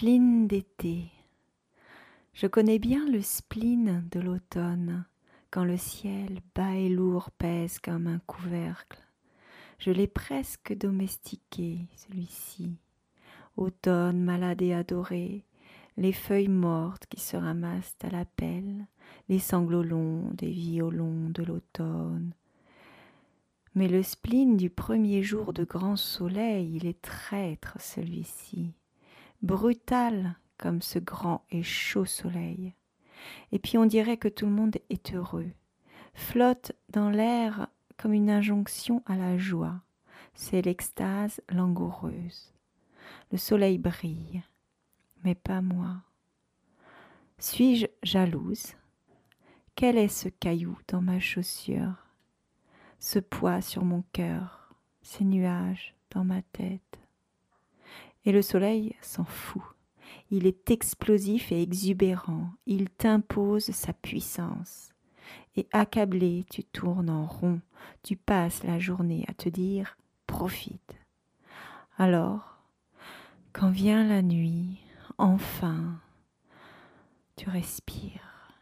spleen d'été. Je connais bien le spleen de l'automne, quand le ciel bas et lourd pèse comme un couvercle. Je l'ai presque domestiqué, celui-ci. Automne malade et adoré, les feuilles mortes qui se ramassent à la pelle, les sanglots longs des violons de l'automne. Mais le spleen du premier jour de grand soleil, il est traître celui-ci brutal comme ce grand et chaud soleil. Et puis on dirait que tout le monde est heureux, flotte dans l'air comme une injonction à la joie. C'est l'extase langoureuse. Le soleil brille, mais pas moi. Suis-je jalouse? Quel est ce caillou dans ma chaussure? Ce poids sur mon cœur, ces nuages dans ma tête et le soleil s'en fout. Il est explosif et exubérant, il t'impose sa puissance. Et accablé, tu tournes en rond, tu passes la journée à te dire profite. Alors, quand vient la nuit, enfin, tu respires.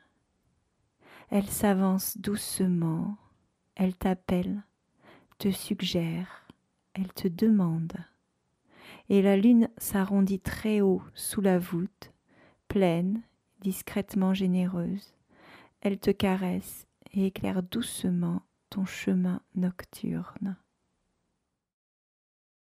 Elle s'avance doucement, elle t'appelle, te suggère, elle te demande et la lune s'arrondit très haut sous la voûte, pleine, discrètement généreuse. Elle te caresse et éclaire doucement ton chemin nocturne.